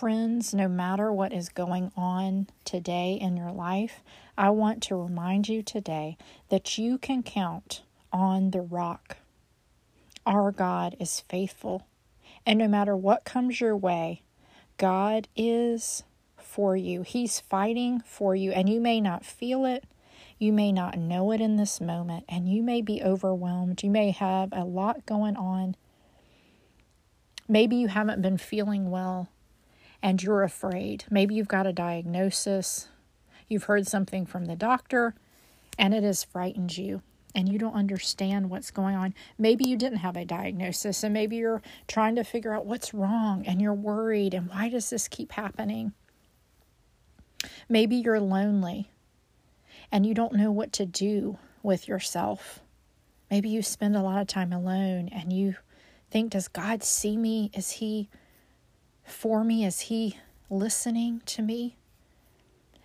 Friends, no matter what is going on today in your life, I want to remind you today that you can count on the rock. Our God is faithful. And no matter what comes your way, God is for you. He's fighting for you, and you may not feel it. You may not know it in this moment, and you may be overwhelmed. You may have a lot going on. Maybe you haven't been feeling well and you're afraid. Maybe you've got a diagnosis, you've heard something from the doctor, and it has frightened you and you don't understand what's going on. Maybe you didn't have a diagnosis and maybe you're trying to figure out what's wrong and you're worried and why does this keep happening? Maybe you're lonely and you don't know what to do with yourself. Maybe you spend a lot of time alone and you think, Does God see me? Is He for me? Is He listening to me?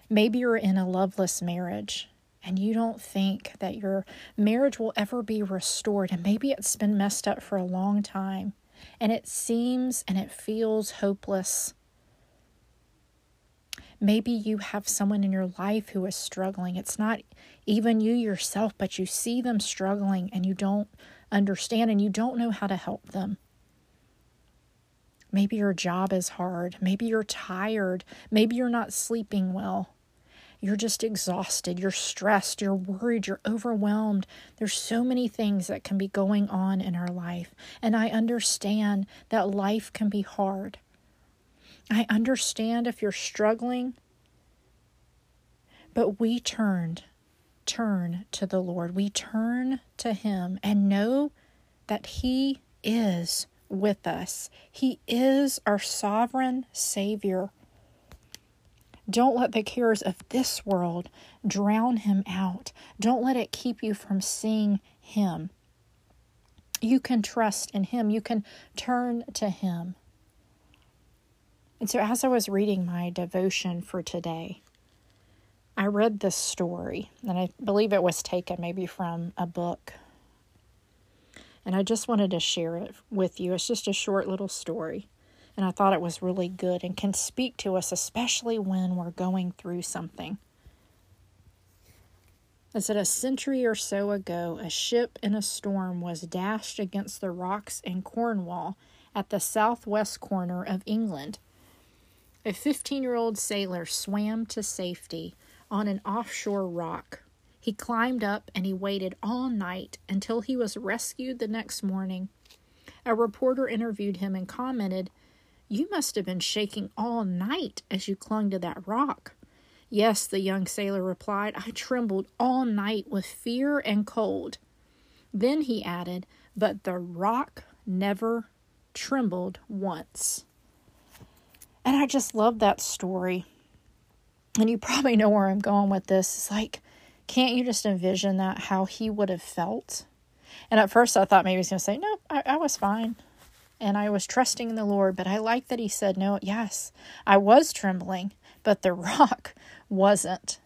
Maybe you're in a loveless marriage and you don't think that your marriage will ever be restored, and maybe it's been messed up for a long time, and it seems and it feels hopeless. Maybe you have someone in your life who is struggling. It's not even you yourself, but you see them struggling and you don't understand and you don't know how to help them. Maybe your job is hard. Maybe you're tired. Maybe you're not sleeping well. You're just exhausted. You're stressed. You're worried. You're overwhelmed. There's so many things that can be going on in our life. And I understand that life can be hard. I understand if you're struggling, but we turned, turn to the Lord. We turn to Him and know that He is with us. He is our sovereign Savior. Don't let the cares of this world drown Him out. Don't let it keep you from seeing Him. You can trust in Him, you can turn to Him. And so, as I was reading my devotion for today, I read this story, and I believe it was taken maybe from a book. And I just wanted to share it with you. It's just a short little story. And I thought it was really good and can speak to us, especially when we're going through something. It said a century or so ago, a ship in a storm was dashed against the rocks in Cornwall at the southwest corner of England. A 15 year old sailor swam to safety on an offshore rock. He climbed up and he waited all night until he was rescued the next morning. A reporter interviewed him and commented, You must have been shaking all night as you clung to that rock. Yes, the young sailor replied, I trembled all night with fear and cold. Then he added, But the rock never trembled once. And I just love that story. And you probably know where I'm going with this. It's like, can't you just envision that, how he would have felt? And at first I thought maybe he's going to say, no, I, I was fine. And I was trusting in the Lord. But I like that he said, no, yes, I was trembling, but the rock wasn't.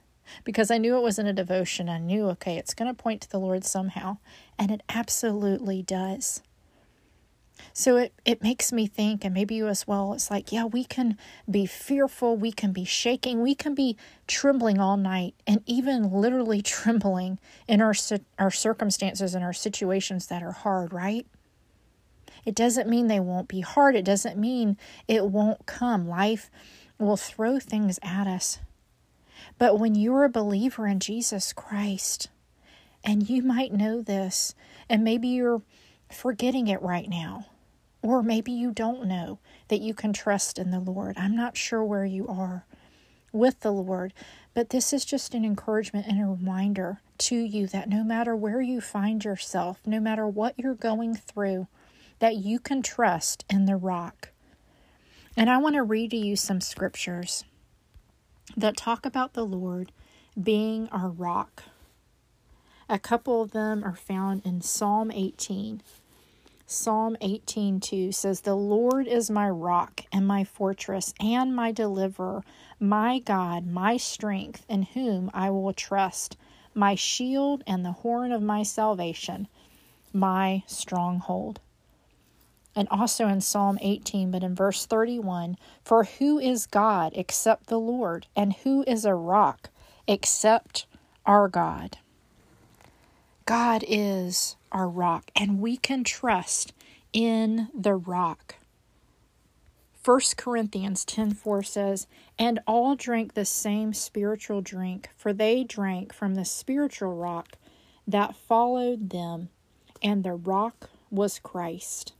Because I knew it wasn't a devotion. I knew, okay, it's going to point to the Lord somehow. And it absolutely does. So it, it makes me think, and maybe you as well, it's like, yeah, we can be fearful, we can be shaking, we can be trembling all night, and even literally trembling in our, our circumstances and our situations that are hard, right? It doesn't mean they won't be hard. It doesn't mean it won't come. Life will throw things at us. But when you're a believer in Jesus Christ, and you might know this, and maybe you're forgetting it right now. Or maybe you don't know that you can trust in the Lord. I'm not sure where you are with the Lord, but this is just an encouragement and a reminder to you that no matter where you find yourself, no matter what you're going through, that you can trust in the rock. And I want to read to you some scriptures that talk about the Lord being our rock. A couple of them are found in Psalm 18. Psalm 18:2 says, "The Lord is my rock and my fortress and my deliverer, my God, my strength, in whom I will trust, my shield and the horn of my salvation, my stronghold." and also in Psalm 18, but in verse 31 For who is God except the Lord, and who is a rock except our God? God is our rock, and we can trust in the rock. 1 Corinthians 10:4 says, "And all drank the same spiritual drink, for they drank from the spiritual rock that followed them, and the rock was Christ."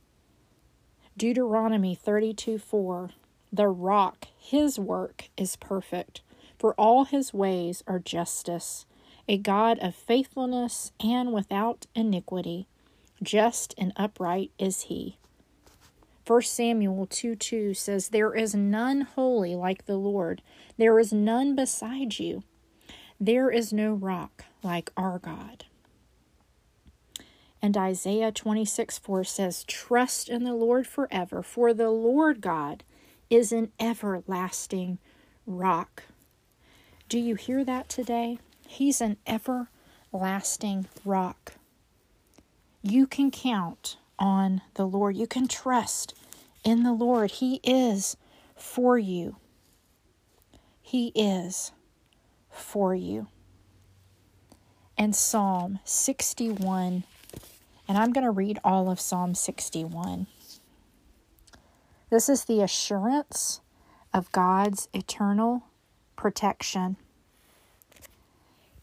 Deuteronomy 32 4 The rock, his work, is perfect, for all his ways are justice, a God of faithfulness and without iniquity. Just and upright is he. 1 Samuel 2 2 says, There is none holy like the Lord, there is none beside you. There is no rock like our God. And Isaiah 26 4 says, Trust in the Lord forever, for the Lord God is an everlasting rock. Do you hear that today? He's an everlasting rock. You can count on the Lord. You can trust in the Lord. He is for you. He is for you. And Psalm 61 and I'm going to read all of Psalm 61. This is the assurance of God's eternal protection.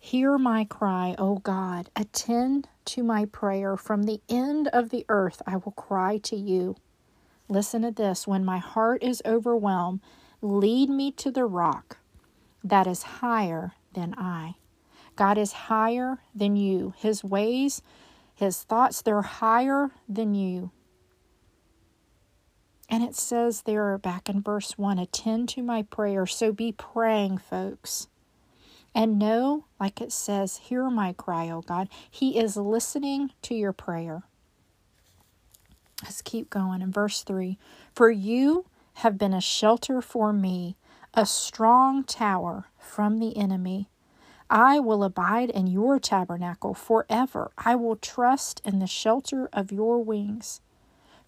Hear my cry, O God. Attend to my prayer. From the end of the earth, I will cry to you. Listen to this. When my heart is overwhelmed, lead me to the rock that is higher than I. God is higher than you. His ways his thoughts, they're higher than you. And it says there back in verse 1 attend to my prayer. So be praying, folks. And know, like it says, hear my cry, O God. He is listening to your prayer. Let's keep going in verse 3 For you have been a shelter for me, a strong tower from the enemy. I will abide in your tabernacle forever. I will trust in the shelter of your wings.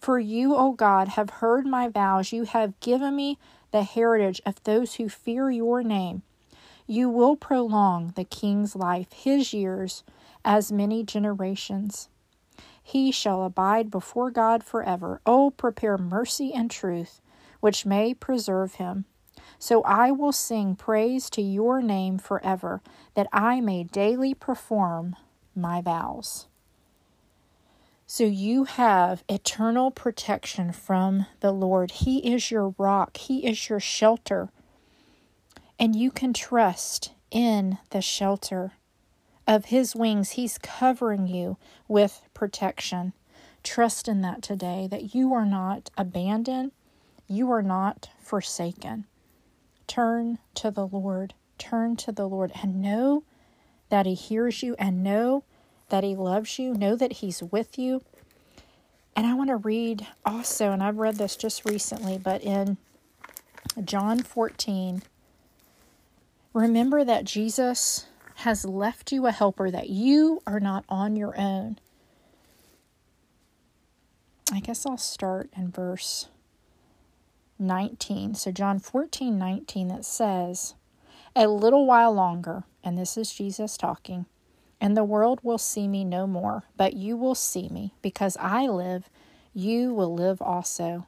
For you, O God, have heard my vows. You have given me the heritage of those who fear your name. You will prolong the king's life, his years, as many generations. He shall abide before God forever. Oh, prepare mercy and truth, which may preserve him. So I will sing praise to your name forever, that I may daily perform my vows. So you have eternal protection from the Lord. He is your rock, He is your shelter. And you can trust in the shelter of His wings. He's covering you with protection. Trust in that today, that you are not abandoned, you are not forsaken. Turn to the Lord. Turn to the Lord and know that He hears you and know that He loves you. Know that He's with you. And I want to read also, and I've read this just recently, but in John 14, remember that Jesus has left you a helper, that you are not on your own. I guess I'll start in verse 19. So, John 14 19, that says, A little while longer, and this is Jesus talking, and the world will see me no more, but you will see me. Because I live, you will live also.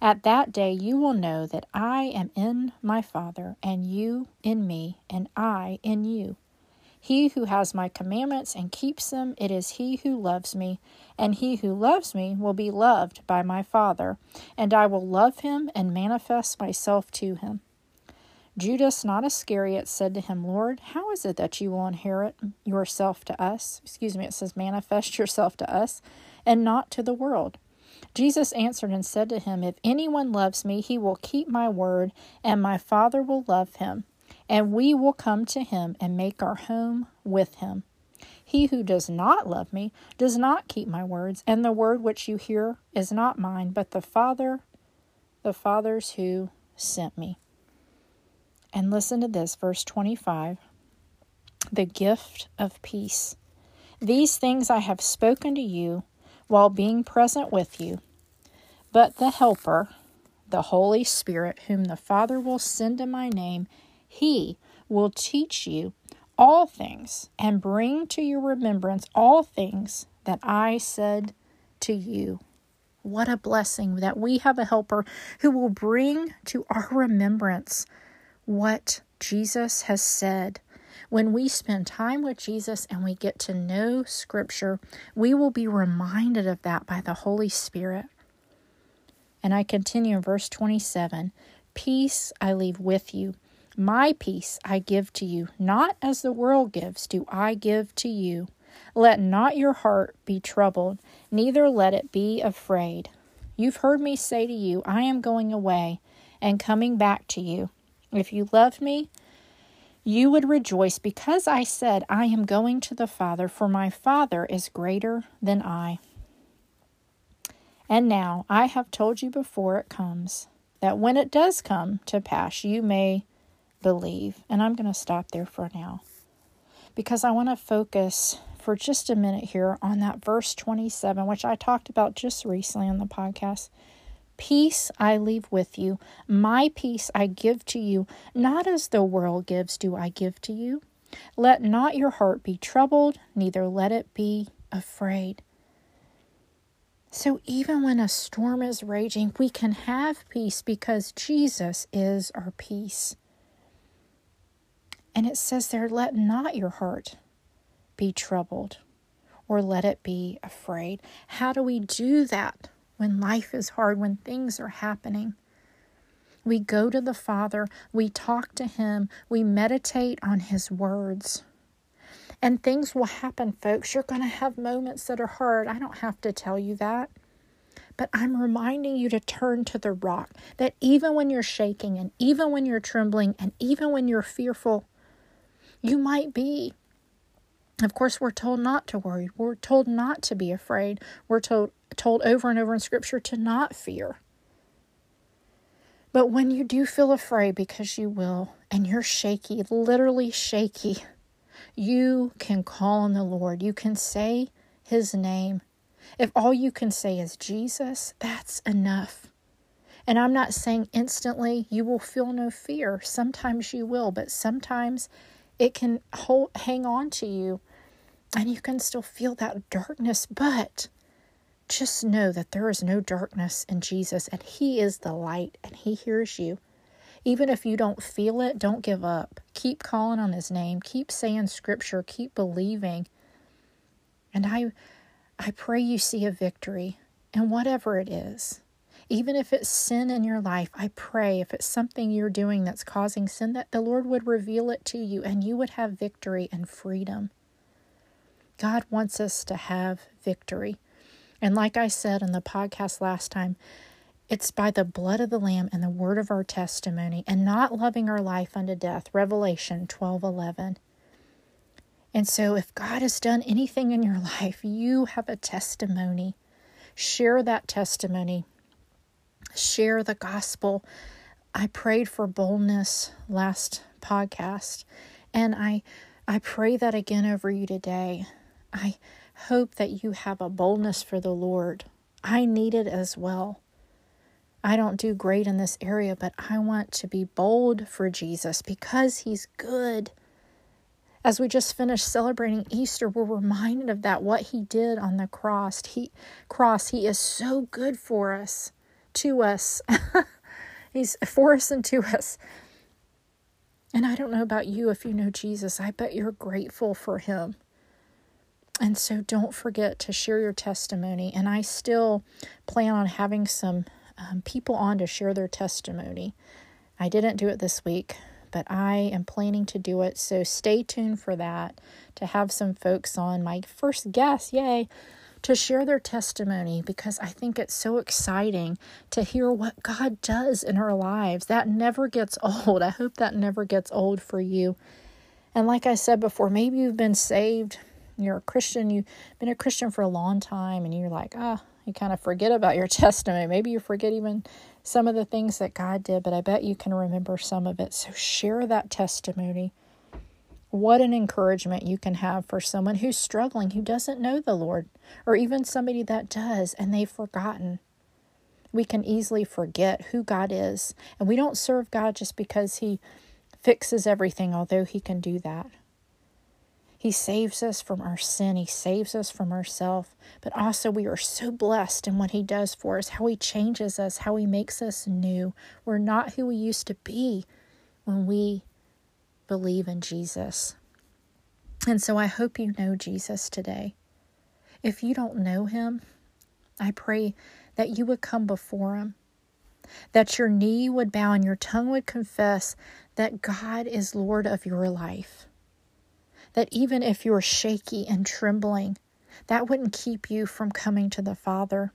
At that day you will know that I am in my Father, and you in me, and I in you. He who has my commandments and keeps them, it is he who loves me, and he who loves me will be loved by my Father, and I will love him and manifest myself to him. Judas, not Iscariot, said to him, Lord, how is it that you will inherit yourself to us? Excuse me, it says, manifest yourself to us, and not to the world. Jesus answered and said to him, If anyone loves me, he will keep my word, and my Father will love him and we will come to him and make our home with him. He who does not love me does not keep my words, and the word which you hear is not mine, but the Father, the Father's who sent me. And listen to this, verse 25 the gift of peace. These things I have spoken to you while being present with you. But the Helper, the Holy Spirit, whom the Father will send in my name, he will teach you all things and bring to your remembrance all things that I said to you. What a blessing that we have a helper who will bring to our remembrance what Jesus has said. When we spend time with Jesus and we get to know Scripture, we will be reminded of that by the Holy Spirit. And I continue in verse 27 Peace I leave with you, my peace I give to you, not as the world gives, do I give to you. Let not your heart be troubled, neither let it be afraid. You've heard me say to you, I am going away and coming back to you. If you loved me, you would rejoice because I said, I am going to the Father, for my Father is greater than I. And now I have told you before it comes, that when it does come to pass, you may believe. And I'm going to stop there for now because I want to focus for just a minute here on that verse 27, which I talked about just recently on the podcast. Peace I leave with you, my peace I give to you, not as the world gives, do I give to you. Let not your heart be troubled, neither let it be afraid. So, even when a storm is raging, we can have peace because Jesus is our peace. And it says there, let not your heart be troubled or let it be afraid. How do we do that when life is hard, when things are happening? We go to the Father, we talk to Him, we meditate on His words. And things will happen, folks. You're going to have moments that are hard. I don't have to tell you that. But I'm reminding you to turn to the rock. That even when you're shaking, and even when you're trembling, and even when you're fearful, you might be. Of course, we're told not to worry. We're told not to be afraid. We're told told over and over in scripture to not fear. But when you do feel afraid because you will and you're shaky, literally shaky, you can call on the Lord. You can say his name. If all you can say is Jesus, that's enough. And I'm not saying instantly you will feel no fear. Sometimes you will, but sometimes it can hold, hang on to you and you can still feel that darkness, but just know that there is no darkness in Jesus and He is the light and He hears you. Even if you don't feel it, don't give up. Keep calling on His name, keep saying scripture, keep believing. And I, I pray you see a victory in whatever it is. Even if it's sin in your life, I pray if it's something you're doing that's causing sin, that the Lord would reveal it to you and you would have victory and freedom. God wants us to have victory. And like I said in the podcast last time, it's by the blood of the Lamb and the word of our testimony and not loving our life unto death. Revelation 12 11. And so, if God has done anything in your life, you have a testimony. Share that testimony share the gospel. I prayed for boldness last podcast, and I I pray that again over you today. I hope that you have a boldness for the Lord. I need it as well. I don't do great in this area, but I want to be bold for Jesus because he's good. As we just finished celebrating Easter, we're reminded of that what he did on the cross. He cross, he is so good for us to us. He's for us and to us. And I don't know about you if you know Jesus, I bet you're grateful for him. And so don't forget to share your testimony. And I still plan on having some um, people on to share their testimony. I didn't do it this week, but I am planning to do it. So stay tuned for that to have some folks on. My first guest, yay, to share their testimony because I think it's so exciting to hear what God does in our lives. That never gets old. I hope that never gets old for you. And like I said before, maybe you've been saved, you're a Christian, you've been a Christian for a long time, and you're like, ah, oh, you kind of forget about your testimony. Maybe you forget even some of the things that God did, but I bet you can remember some of it. So share that testimony. What an encouragement you can have for someone who's struggling, who doesn't know the Lord, or even somebody that does and they've forgotten. we can easily forget who God is. And we don't serve God just because He fixes everything, although He can do that. He saves us from our sin, He saves us from ourselves. But also, we are so blessed in what He does for us, how He changes us, how He makes us new. We're not who we used to be when we believe in Jesus. And so I hope you know Jesus today. If you don't know him, I pray that you would come before him, that your knee would bow and your tongue would confess that God is Lord of your life. That even if you're shaky and trembling, that wouldn't keep you from coming to the Father.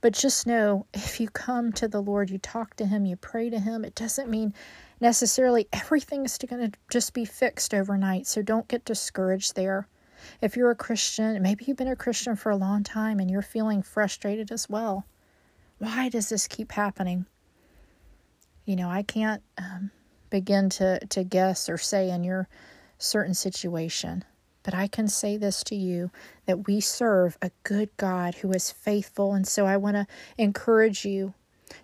But just know if you come to the Lord, you talk to Him, you pray to Him, it doesn't mean necessarily everything is going to just be fixed overnight. So don't get discouraged there. If you're a Christian, maybe you've been a Christian for a long time and you're feeling frustrated as well. Why does this keep happening? You know, I can't um, begin to, to guess or say in your certain situation, but I can say this to you that we serve a good God who is faithful. And so I want to encourage you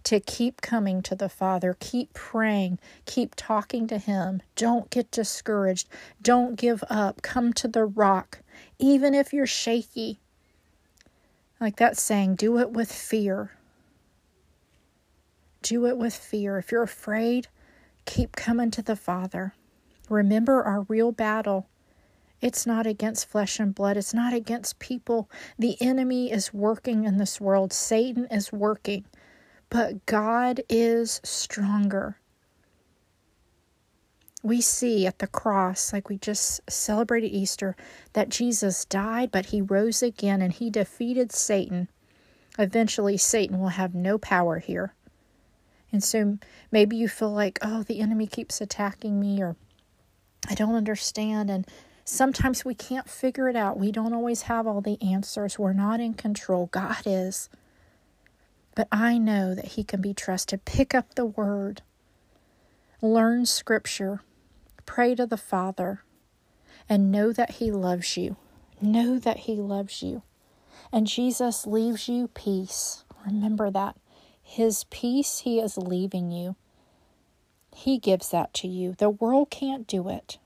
to keep coming to the Father, keep praying, keep talking to Him. Don't get discouraged. Don't give up. Come to the rock, even if you're shaky. Like that saying, do it with fear. Do it with fear. If you're afraid, keep coming to the Father. Remember our real battle. It's not against flesh and blood. It's not against people. The enemy is working in this world. Satan is working but God is stronger. We see at the cross, like we just celebrated Easter, that Jesus died, but he rose again and he defeated Satan. Eventually, Satan will have no power here. And so maybe you feel like, oh, the enemy keeps attacking me, or I don't understand. And sometimes we can't figure it out. We don't always have all the answers. We're not in control. God is. But I know that He can be trusted. Pick up the Word, learn Scripture, pray to the Father, and know that He loves you. Know that He loves you. And Jesus leaves you peace. Remember that. His peace He is leaving you. He gives that to you. The world can't do it.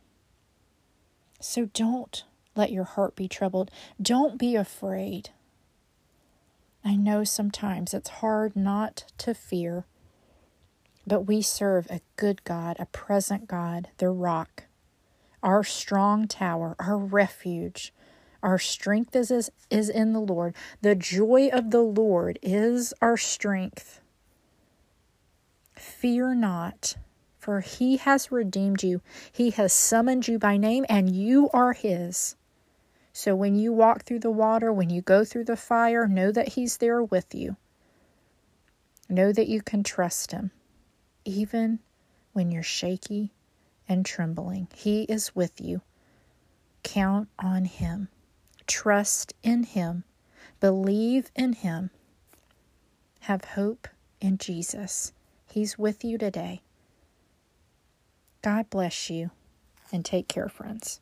So don't let your heart be troubled. Don't be afraid. I know sometimes it's hard not to fear, but we serve a good God, a present God, the rock, our strong tower, our refuge. Our strength is, is, is in the Lord. The joy of the Lord is our strength. Fear not, for he has redeemed you. He has summoned you by name, and you are his. So when you walk through the water, when you go through the fire, know that He's there with you. Know that you can trust Him, even when you're shaky and trembling. He is with you. Count on Him. Trust in Him. Believe in Him. Have hope in Jesus. He's with you today. God bless you and take care, friends.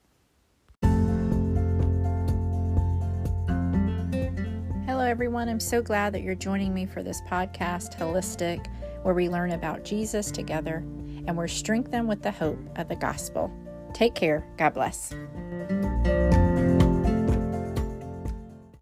Hello, everyone. I'm so glad that you're joining me for this podcast, Holistic, where we learn about Jesus together and we're strengthened with the hope of the gospel. Take care. God bless.